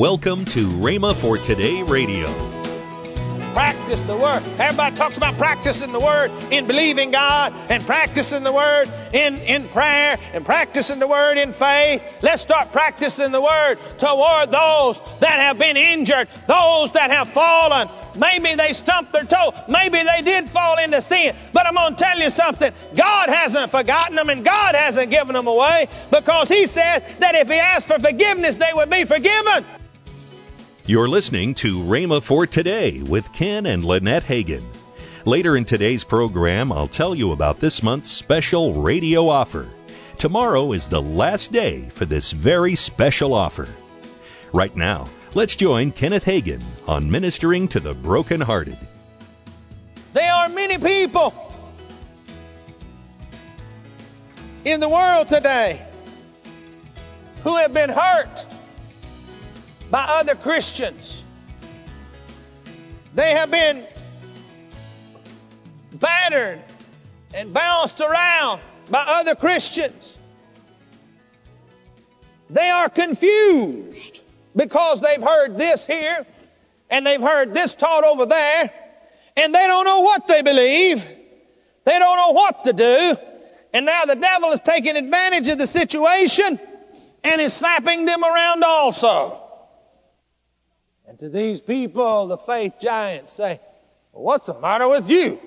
Welcome to Rhema for Today Radio. Practice the Word. Everybody talks about practicing the Word in believing God and practicing the Word in, in prayer and practicing the Word in faith. Let's start practicing the Word toward those that have been injured, those that have fallen. Maybe they stumped their toe. Maybe they did fall into sin. But I'm going to tell you something. God hasn't forgotten them and God hasn't given them away because He said that if He asked for forgiveness, they would be forgiven. You're listening to Rhema for Today with Ken and Lynette Hagin. Later in today's program, I'll tell you about this month's special radio offer. Tomorrow is the last day for this very special offer. Right now, let's join Kenneth Hagin on ministering to the brokenhearted. There are many people in the world today who have been hurt by other Christians. They have been battered and bounced around by other Christians. They are confused because they've heard this here and they've heard this taught over there and they don't know what they believe. They don't know what to do. And now the devil is taking advantage of the situation and is slapping them around also. To these people, the faith giants say, well, What's the matter with you?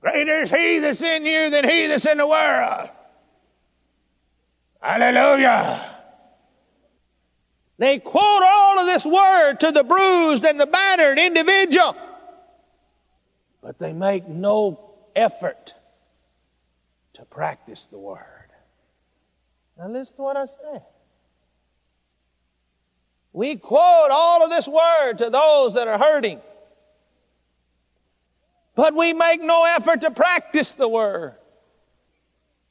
Greater is he that's in you than he that's in the world. Hallelujah. They quote all of this word to the bruised and the battered individual, but they make no effort to practice the word. Now, listen to what I say. We quote all of this word to those that are hurting, but we make no effort to practice the word.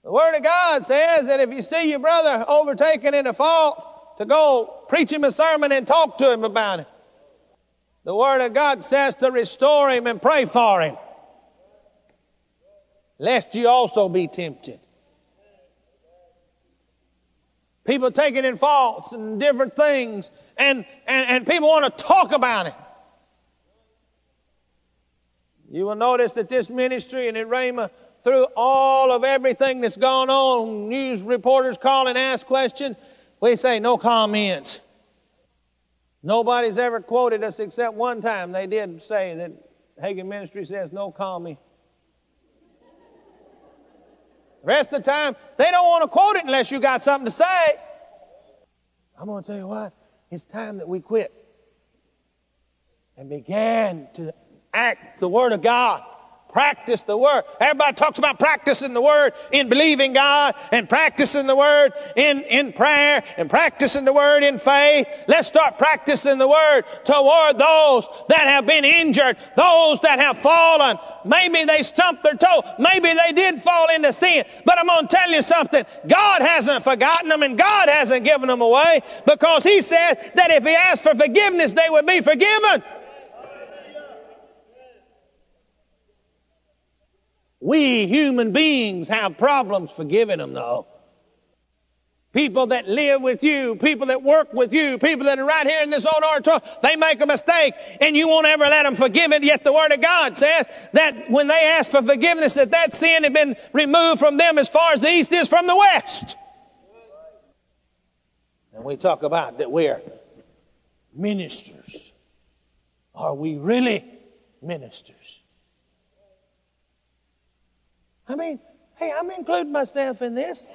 The Word of God says that if you see your brother overtaken in a fault, to go preach him a sermon and talk to him about it. The Word of God says to restore him and pray for him, lest you also be tempted. People taking in faults and different things, and, and, and people want to talk about it. You will notice that this ministry and at Rhema, through all of everything that's gone on, news reporters call and ask questions, we say no comments. Nobody's ever quoted us except one time. They did say that Hagin Ministry says no comment. The rest of the time, they don't want to quote it unless you got something to say. I'm going to tell you what, it's time that we quit and began to act the Word of God. Practice the Word. Everybody talks about practicing the Word in believing God and practicing the Word in, in prayer and practicing the Word in faith. Let's start practicing the Word toward those that have been injured, those that have fallen. Maybe they stumped their toe. Maybe they did fall into sin. But I'm going to tell you something. God hasn't forgotten them and God hasn't given them away because He said that if He asked for forgiveness, they would be forgiven. We human beings have problems forgiving them, though. People that live with you, people that work with you, people that are right here in this old auditorium, they make a mistake and you won't ever let them forgive it. Yet the Word of God says that when they ask for forgiveness, that that sin had been removed from them as far as the east is from the west. And we talk about that we're ministers. Are we really ministers? I mean, hey, I'm including myself in this.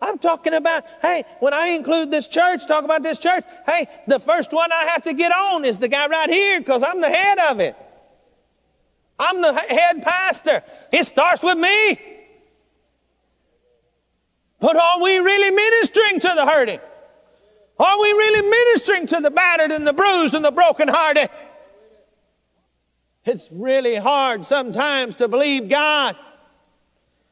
I'm talking about, hey, when I include this church, talk about this church, hey, the first one I have to get on is the guy right here because I'm the head of it. I'm the head pastor. It starts with me. But are we really ministering to the hurting? Are we really ministering to the battered and the bruised and the brokenhearted? It's really hard sometimes to believe God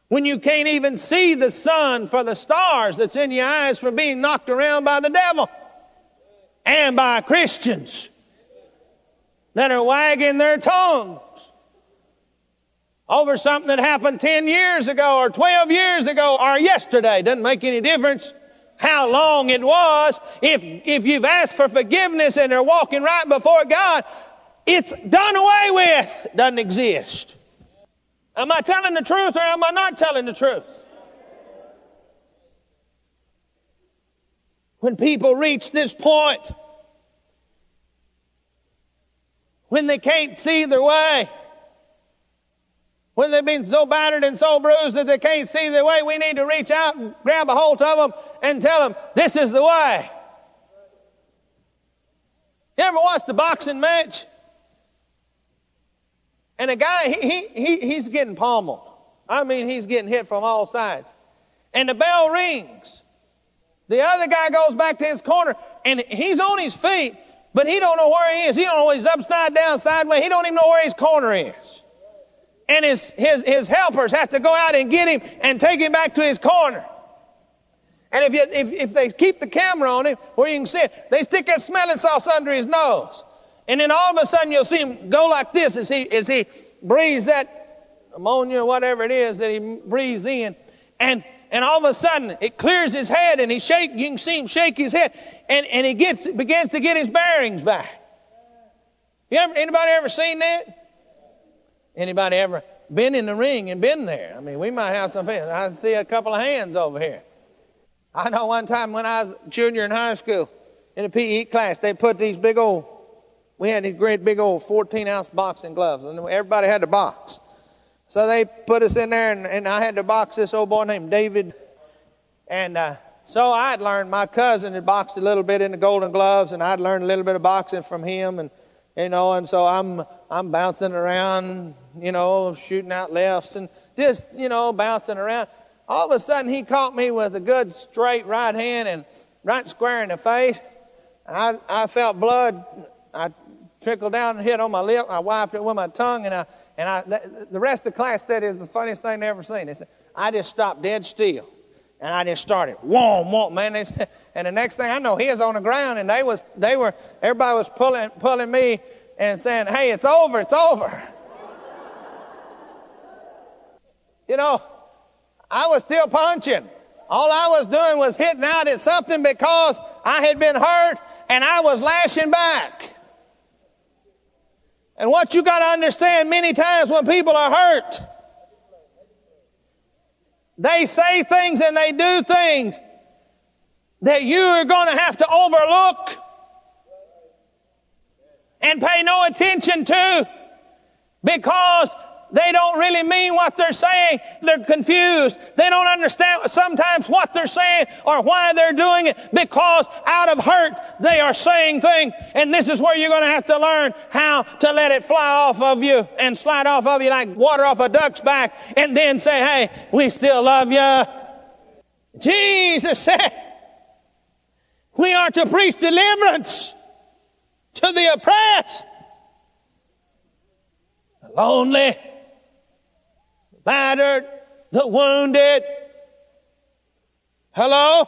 when you can't even see the sun for the stars that's in your eyes from being knocked around by the devil and by Christians that are wagging their tongues over something that happened 10 years ago or 12 years ago or yesterday. Doesn't make any difference. how long it was. If, if you've asked for forgiveness and they're walking right before God, it's done away with. It doesn't exist. Am I telling the truth or am I not telling the truth? When people reach this point, when they can't see their way, when they've been so battered and so bruised that they can't see their way, we need to reach out and grab a hold of them and tell them, this is the way. You ever watched the boxing match? And a guy, he, he, he, he's getting pummeled. I mean, he's getting hit from all sides. And the bell rings. The other guy goes back to his corner and he's on his feet, but he don't know where he is. He don't know he's upside down, sideways. He don't even know where his corner is and his, his, his helpers have to go out and get him and take him back to his corner. And if, you, if, if they keep the camera on him where you can see it, they stick that smelling sauce under his nose. And then all of a sudden you'll see him go like this as he, as he breathes that ammonia or whatever it is that he breathes in. And, and all of a sudden it clears his head and he shake, you can see him shake his head and, and he gets, begins to get his bearings back. You ever, anybody ever seen that? Anybody ever been in the ring and been there? I mean, we might have some. I see a couple of hands over here. I know one time when I was junior in high school, in a PE class, they put these big old, we had these great big old 14 ounce boxing gloves, and everybody had to box. So they put us in there, and, and I had to box this old boy named David. And uh, so I'd learned, my cousin had boxed a little bit in the Golden Gloves, and I'd learned a little bit of boxing from him. And you know, and so I'm I'm bouncing around, you know, shooting out lefts and just, you know, bouncing around. All of a sudden he caught me with a good straight right hand and right square in the face. I I felt blood. I trickled down and hit on my lip. I wiped it with my tongue and I and I the rest of the class said it was the funniest thing they ever seen. They said I just stopped dead still. And I just started, whoa, whoa, man. They said, and the next thing I know, he was on the ground, and they was, they were, everybody was pulling, pulling me and saying, "Hey, it's over, it's over." you know, I was still punching. All I was doing was hitting out at something because I had been hurt, and I was lashing back. And what you got to understand, many times when people are hurt they say things and they do things that you are going to have to overlook and pay no attention to because they don't really mean what they're saying. They're confused. They don't understand sometimes what they're saying or why they're doing it because out of hurt they are saying things. And this is where you're going to have to learn how to let it fly off of you and slide off of you like water off a duck's back and then say, hey, we still love you. Jesus said, we are to preach deliverance to the oppressed, the lonely, battered, the wounded. Hello?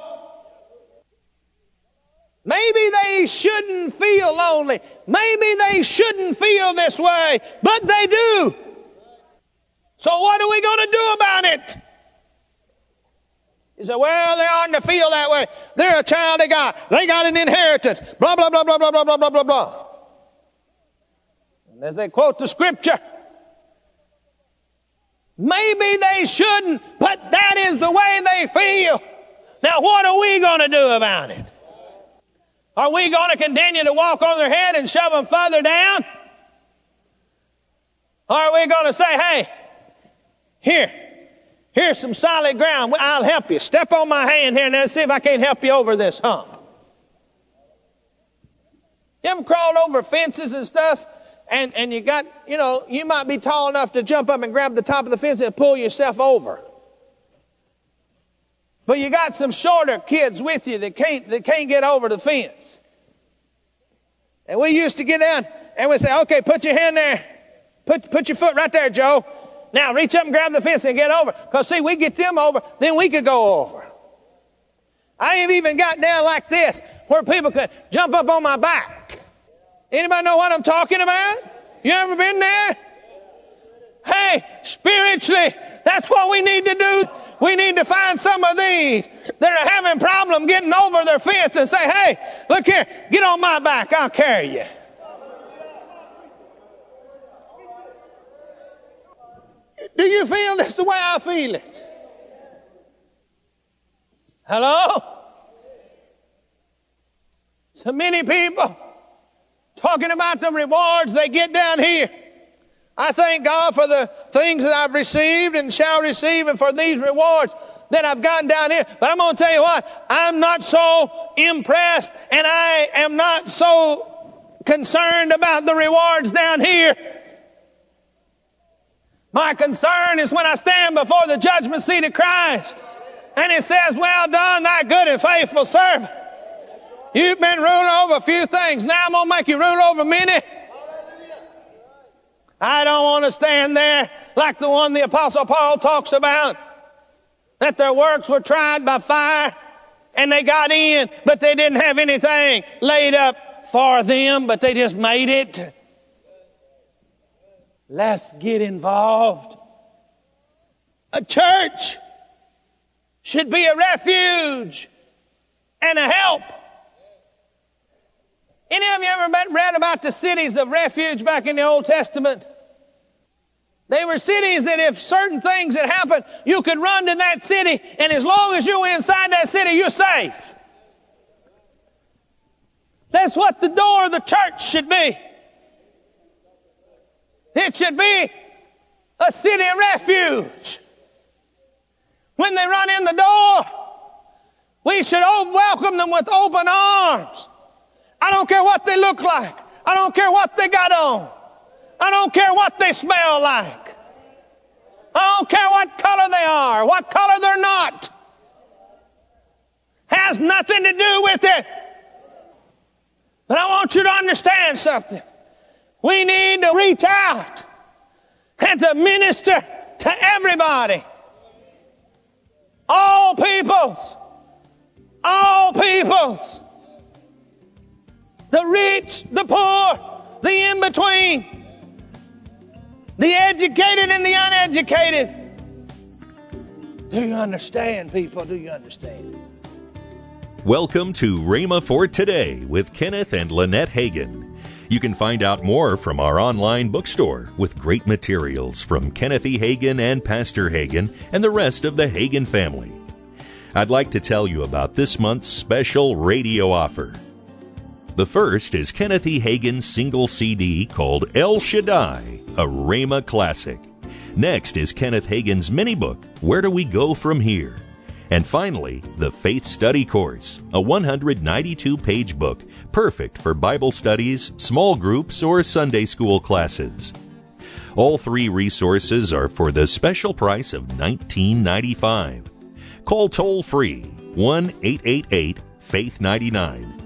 Maybe they shouldn't feel lonely. Maybe they shouldn't feel this way, but they do. So what are we going to do about it? You say, well, they oughtn't to feel that way. They're a child of God. They got an inheritance. Blah, blah, blah, blah, blah, blah, blah, blah, blah, blah. And as they quote the scripture, Maybe they shouldn't, but that is the way they feel. Now, what are we going to do about it? Are we going to continue to walk on their head and shove them further down? Or are we going to say, hey, here, here's some solid ground. I'll help you. Step on my hand here and let's see if I can't help you over this hump. You ever crawled over fences and stuff and, and you got, you know, you might be tall enough to jump up and grab the top of the fence and pull yourself over. But you got some shorter kids with you that can't, that can't get over the fence. And we used to get down and we say, okay, put your hand there. Put, put your foot right there, Joe. Now reach up and grab the fence and get over. Cause see, we get them over, then we could go over. I have even got down like this where people could jump up on my back. Anybody know what I'm talking about? You ever been there? Hey, spiritually, that's what we need to do. We need to find some of these that are having problem getting over their fence and say, hey, look here, get on my back, I'll carry you. Do you feel this the way I feel it? Hello? So many people talking about the rewards they get down here. I thank God for the things that I've received and shall receive and for these rewards that I've gotten down here. But I'm going to tell you what, I'm not so impressed and I am not so concerned about the rewards down here. My concern is when I stand before the judgment seat of Christ and it says, Well done, thy good and faithful servant. You've been ruling over a few things. Now I'm going to make you rule over many. I don't want to stand there like the one the apostle Paul talks about. That their works were tried by fire and they got in, but they didn't have anything laid up for them, but they just made it. Let's get involved. A church should be a refuge and a help. Any of you ever read about the cities of refuge back in the Old Testament? They were cities that if certain things had happened, you could run to that city, and as long as you were inside that city, you're safe. That's what the door of the church should be. It should be a city of refuge. When they run in the door, we should welcome them with open arms. I don't care what they look like. I don't care what they got on. I don't care what they smell like. I don't care what color they are, what color they're not. Has nothing to do with it. But I want you to understand something. We need to reach out and to minister to everybody. All peoples. All peoples. The rich, the poor, the in between, the educated and the uneducated. Do you understand, people? Do you understand? Welcome to Rhema for Today with Kenneth and Lynette Hagin. You can find out more from our online bookstore with great materials from Kenneth E. Hagin and Pastor Hagin and the rest of the Hagin family. I'd like to tell you about this month's special radio offer. The first is Kenneth E. Hagin's single CD called El Shaddai, a Rhema classic. Next is Kenneth Hagin's mini book, Where Do We Go From Here? And finally, the Faith Study Course, a 192 page book perfect for Bible studies, small groups, or Sunday school classes. All three resources are for the special price of $19.95. Call toll free 1 888 Faith 99.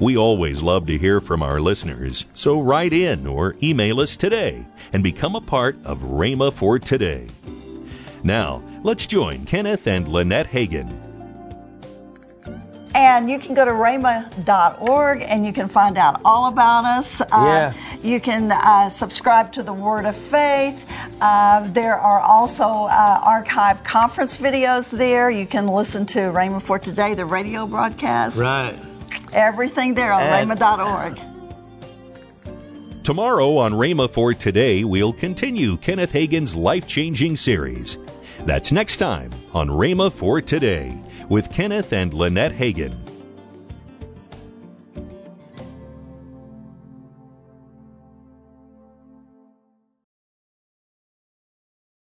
We always love to hear from our listeners, so write in or email us today and become a part of Rhema for Today. Now, let's join Kenneth and Lynette Hagin. And you can go to rhema.org and you can find out all about us. Yeah. Uh, you can uh, subscribe to the Word of Faith. Uh, there are also uh, archived conference videos there. You can listen to Rhema for Today, the radio broadcast. Right. Everything there on And- rhema.org. Tomorrow on Rhema for Today, we'll continue Kenneth Hagin's life changing series. That's next time on Rhema for Today with Kenneth and Lynette Hagin.